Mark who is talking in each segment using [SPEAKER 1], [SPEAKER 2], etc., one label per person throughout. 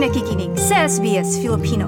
[SPEAKER 1] nakikinig sa SBS Filipino.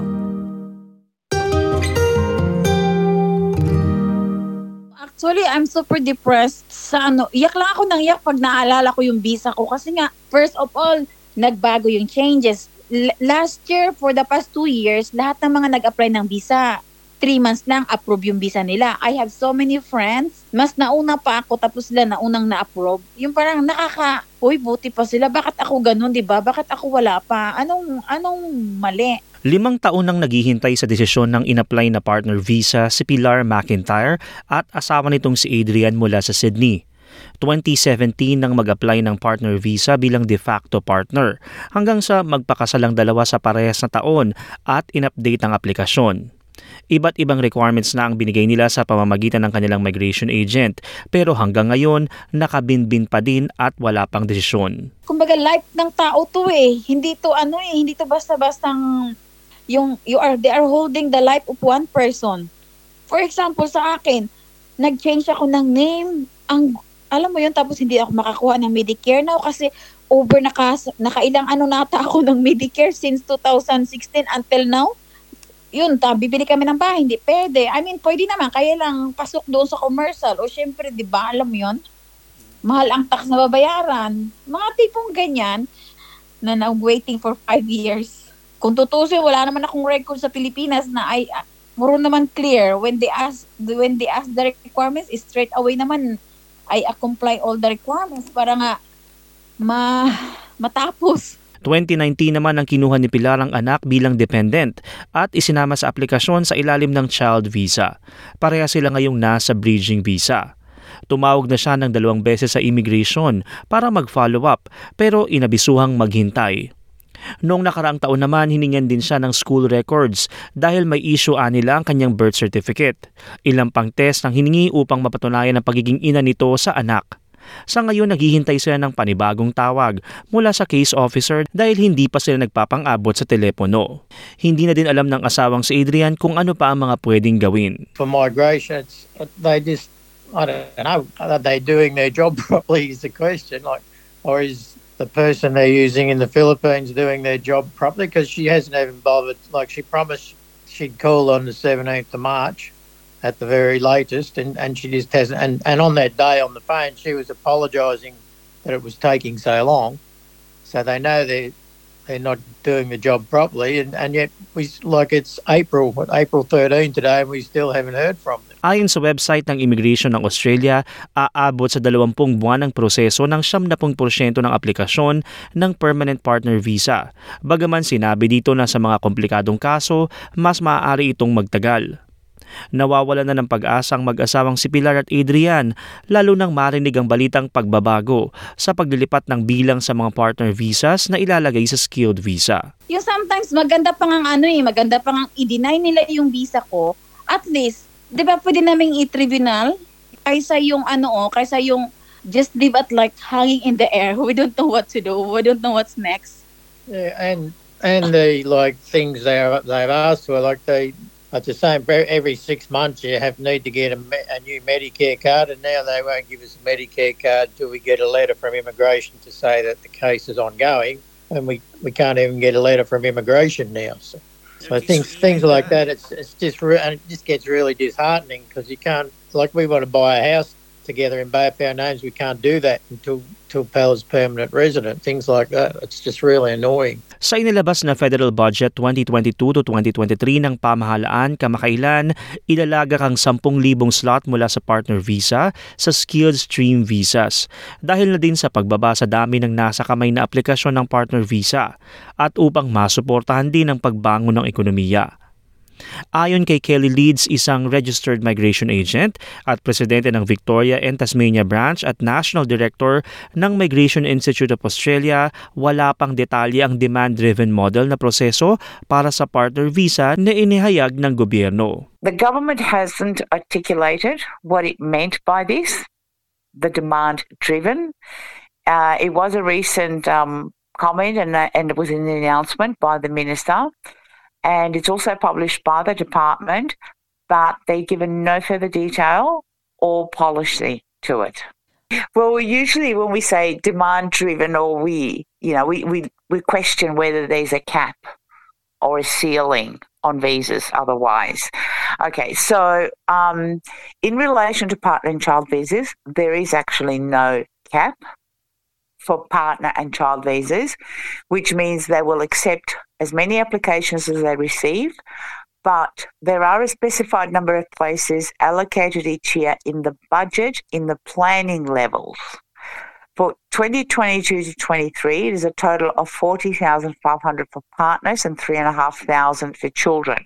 [SPEAKER 2] Actually, I'm super depressed sa ano. Iyak lang ako nang iyak pag naalala ko yung visa ko. Kasi nga, first of all, nagbago yung changes. L- last year, for the past two years, lahat ng mga nag-apply ng visa, three months lang approve yung visa nila. I have so many friends, mas nauna pa ako tapos sila naunang na-approve. Yung parang nakaka, uy, buti pa sila. Bakit ako ganun, di ba? Bakit ako wala pa? Anong, anong mali?
[SPEAKER 3] Limang taon nang naghihintay sa desisyon ng inapply na partner visa si Pilar McIntyre at asawa nitong si Adrian mula sa Sydney. 2017 nang mag-apply ng partner visa bilang de facto partner hanggang sa magpakasalang dalawa sa parehas na taon at in-update ang aplikasyon. Iba't ibang requirements na ang binigay nila sa pamamagitan ng kanilang migration agent pero hanggang ngayon nakabinbin pa din at wala pang desisyon.
[SPEAKER 2] kumbaga life ng tao to eh. Hindi to ano eh, hindi to basta-bastang yung you are they are holding the life of one person. For example sa akin, nag-change ako ng name. Ang alam mo yun tapos hindi ako makakuha ng Medicare now kasi over naka nakailang ano nata ako ng Medicare since 2016 until now. Yun, ta, bibili kami ng bahay, hindi pwede. I mean, pwede naman, kaya lang pasok doon sa commercial. O syempre, di ba, alam yun? mahal ang tax na babayaran. Mga tipong ganyan na na-waiting for five years. Kung tutusin, wala naman akong record sa Pilipinas na ay uh, muro naman clear. When they ask, when they ask the requirements, straight away naman uh, comply all the requirements para nga ma matapos.
[SPEAKER 3] 2019 naman ang kinuha ni Pilar ang anak bilang dependent at isinama sa aplikasyon sa ilalim ng child visa. Pareha sila ngayong nasa bridging visa. Tumawag na siya ng dalawang beses sa immigration para mag-follow up pero inabisuhang maghintay. Noong nakaraang taon naman, hiningan din siya ng school records dahil may issue nila ang kanyang birth certificate. Ilang pang test ang hiningi upang mapatunayan ang pagiging ina nito sa anak. Sa ngayon, naghihintay sila ng panibagong tawag mula sa case officer dahil hindi pa sila nagpapang-abot sa telepono. Hindi na din alam ng asawang si Adrian kung ano pa ang mga pwedeng gawin.
[SPEAKER 4] for migration, it's, they just, I don't know, are they doing their job properly is the question. Like, or is the person they're using in the Philippines doing their job properly? Because she hasn't even bothered, like, she promised she'd call on the 17th of March at the very latest, and, and she just hasn't. And, and on that day on the phone, she was apologising that it was taking so long. So they know they're, they're not doing the job properly, and, and yet we like it's April, what, April 13 today, and we still haven't heard from them.
[SPEAKER 3] Ayon sa website ng Immigration ng Australia, aabot sa 20 buwan ang proseso ng 70% ng aplikasyon ng Permanent Partner Visa. Bagaman sinabi dito na sa mga komplikadong kaso, mas maaari itong magtagal. Nawawala na ng pag-asang mag-asawang si Pilar at Adrian lalo nang marinig ang balitang pagbabago sa paglilipat ng bilang sa mga partner visas na ilalagay sa skilled visa.
[SPEAKER 2] Yung sometimes maganda pa nga ano eh, maganda pa nga i-deny nila yung visa ko. At least, di ba pwede naming i-tribunal kaysa yung ano oh, kaysa yung just leave it like hanging in the air. We don't know what to do. We don't know what's next.
[SPEAKER 4] Yeah, and and the like things they are, they've asked for, like they it's the same. Every six months, you have need to get a, a new Medicare card, and now they won't give us a Medicare card until we get a letter from immigration to say that the case is ongoing, and we, we can't even get a letter from immigration now. So, so things things like that, it's it's just re- and it just gets really disheartening because you can't like we want to buy a house together in both our names, we can't do that until until Pal's permanent resident. Things like that. It's just really annoying.
[SPEAKER 3] Sa inilabas na Federal Budget 2022 to 2023 ng pamahalaan kamakailan, ilalaga kang 10,000 slot mula sa partner visa sa skilled stream visas. Dahil na din sa pagbaba sa dami ng nasa kamay na aplikasyon ng partner visa at upang masuportahan din ang pagbangon ng ekonomiya. Ayon kay Kelly Leeds, isang registered migration agent at presidente ng Victoria and Tasmania branch at national director ng Migration Institute of Australia, wala pang detalye ang demand-driven model na proseso para sa partner visa na inihayag ng gobyerno.
[SPEAKER 5] The government hasn't articulated what it meant by this, the demand driven. Uh, it was a recent um, comment and, uh, and it was the announcement by the minister. And it's also published by the department, but they've given no further detail or policy to it. Well, usually when we say demand driven or we, you know, we, we, we question whether there's a cap or a ceiling on visas otherwise. Okay, so um, in relation to partner and child visas, there is actually no cap for partner and child visas, which means they will accept as many applications as they receive, but there are a specified number of places allocated each year in the budget in the planning levels. For 2022 to 23, it is a total of 40,500 for partners and 3,500 for children,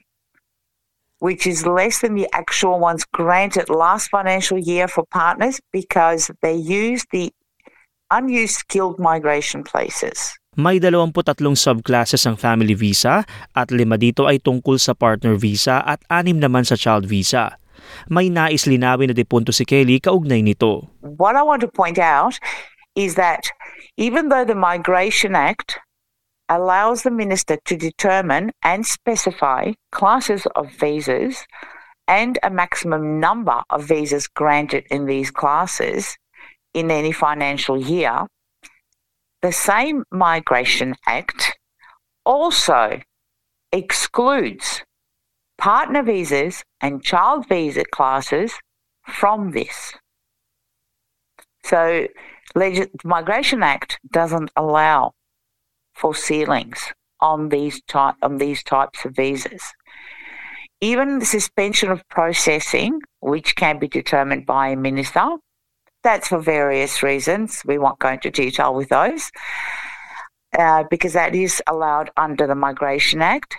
[SPEAKER 5] which is less than the actual ones granted last financial year for partners because they used the unused skilled migration places.
[SPEAKER 3] May 23 subclasses ang family visa at lima dito ay tungkol sa partner visa at anim naman sa child visa. May nais linawin na depunto si Kelly kaugnay nito.
[SPEAKER 5] What I want to point out is that even though the Migration Act allows the minister to determine and specify classes of visas and a maximum number of visas granted in these classes in any financial year, the same Migration Act also excludes partner visas and child visa classes from this. So, the Migration Act doesn't allow for ceilings on these type on these types of visas. Even the suspension of processing, which can be determined by a minister, that's for various reasons. We won't go into detail with those uh, because that is allowed under the Migration Act.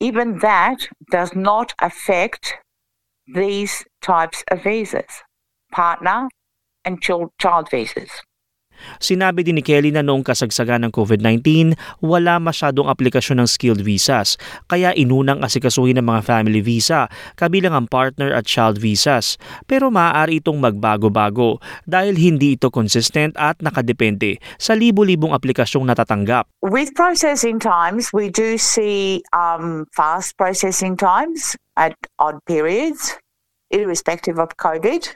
[SPEAKER 5] Even that does not affect these types of visas partner and child visas.
[SPEAKER 3] Sinabi din ni Kelly na noong kasagsagan ng COVID-19, wala masyadong aplikasyon ng skilled visas, kaya inunang asikasuhin ng mga family visa, kabilang ang partner at child visas. Pero maaari itong magbago-bago dahil hindi ito consistent at nakadepende sa libo-libong aplikasyong natatanggap.
[SPEAKER 5] With processing times, we do see um, fast processing times at odd periods, irrespective of COVID.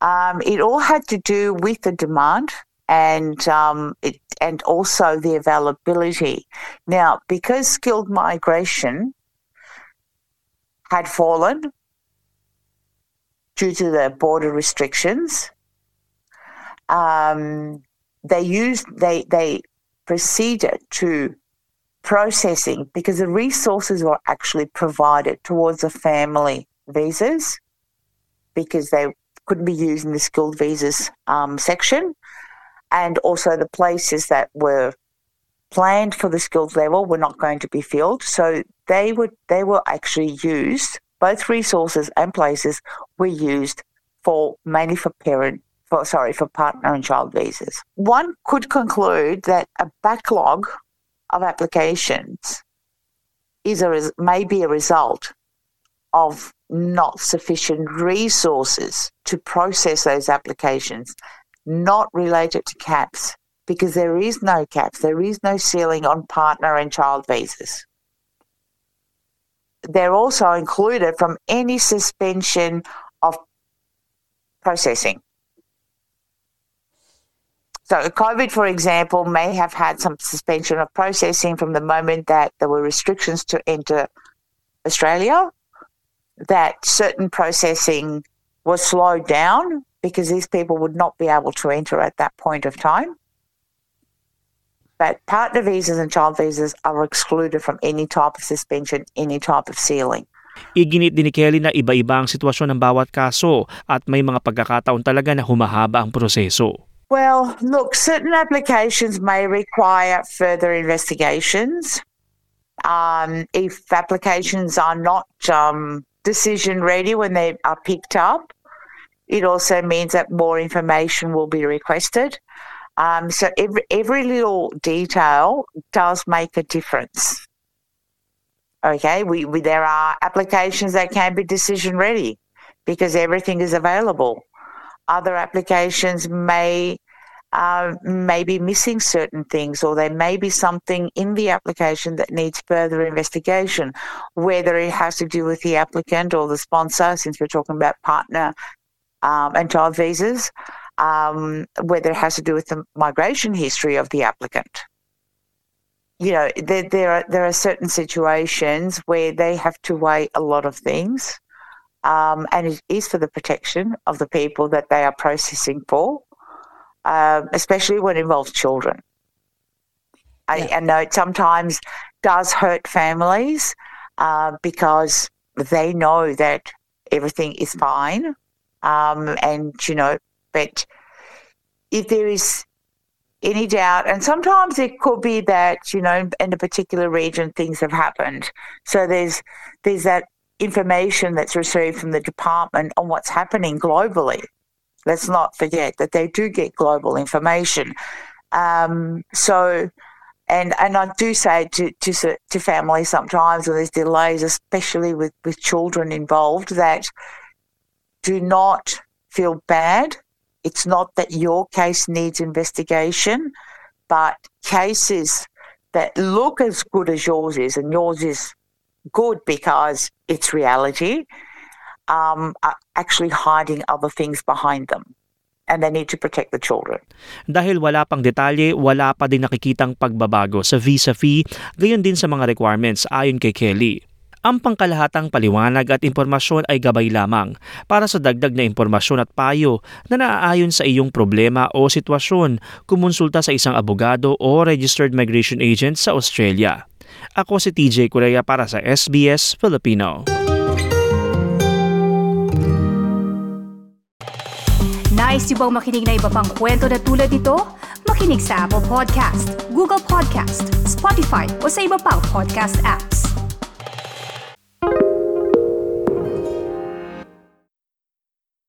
[SPEAKER 5] Um, it all had to do with the demand and um, it, and also the availability. Now, because skilled migration had fallen due to the border restrictions, um, they used they they proceeded to processing because the resources were actually provided towards the family visas because they couldn't be used in the skilled visas um, section and also the places that were planned for the skills level were not going to be filled. So they were they were actually used. Both resources and places were used for mainly for parent for sorry for partner and child visas. One could conclude that a backlog of applications is a may be a result of not sufficient resources to process those applications not related to caps because there is no caps, there is no ceiling on partner and child visas. They're also included from any suspension of processing. So, COVID, for example, may have had some suspension of processing from the moment that there were restrictions to enter Australia, that certain processing was slowed down because these people would not be able to enter at that point of time. But partner visas and child visas are excluded from any type of suspension, any type of sealing.
[SPEAKER 3] Iginit din ni Kelly na iba-iba ang sitwasyon ng bawat kaso at may mga pagkakataon talaga na humahaba ang proseso.
[SPEAKER 5] Well, look, certain applications may require further investigations. Um, if applications are not um, decision ready when they are picked up, It also means that more information will be requested. Um, so every, every little detail does make a difference. Okay, we, we there are applications that can be decision ready because everything is available. Other applications may uh, may be missing certain things, or there may be something in the application that needs further investigation, whether it has to do with the applicant or the sponsor, since we're talking about partner um, and child visas. um, whether it has to do with the migration history of the applicant. You know, there, there are there are certain situations where they have to weigh a lot of things, um, and it is for the protection of the people that they are processing for, um, especially when it involves children. I, I know it sometimes does hurt families uh, because they know that everything is fine, um, and you know, but if there is any doubt, and sometimes it could be that you know in a particular region things have happened, so there's there's that information that's received from the department on what's happening globally. Let's not forget that they do get global information. Um, so, and and I do say to to to families sometimes when there's delays, especially with with children involved, that do not feel bad it's not that your case needs investigation, but cases that look as good as yours is, and yours is good because it's reality, um, are actually hiding other things behind them. And they need to protect the children.
[SPEAKER 3] Dahil wala pang detalye, wala pa din nakikitang pagbabago sa visa fee, gayon din sa mga requirements ayon kay Kelly. Ang pangkalahatang paliwanag at impormasyon ay gabay lamang para sa dagdag na impormasyon at payo na naaayon sa iyong problema o sitwasyon, kumonsulta sa isang abogado o registered migration agent sa Australia. Ako si TJ Korea para sa SBS Filipino.
[SPEAKER 1] Nice yung bang makinig na iba pang kwento na tulad ito? Makinig sa Apple Podcast, Google Podcast, Spotify o sa iba pang podcast apps.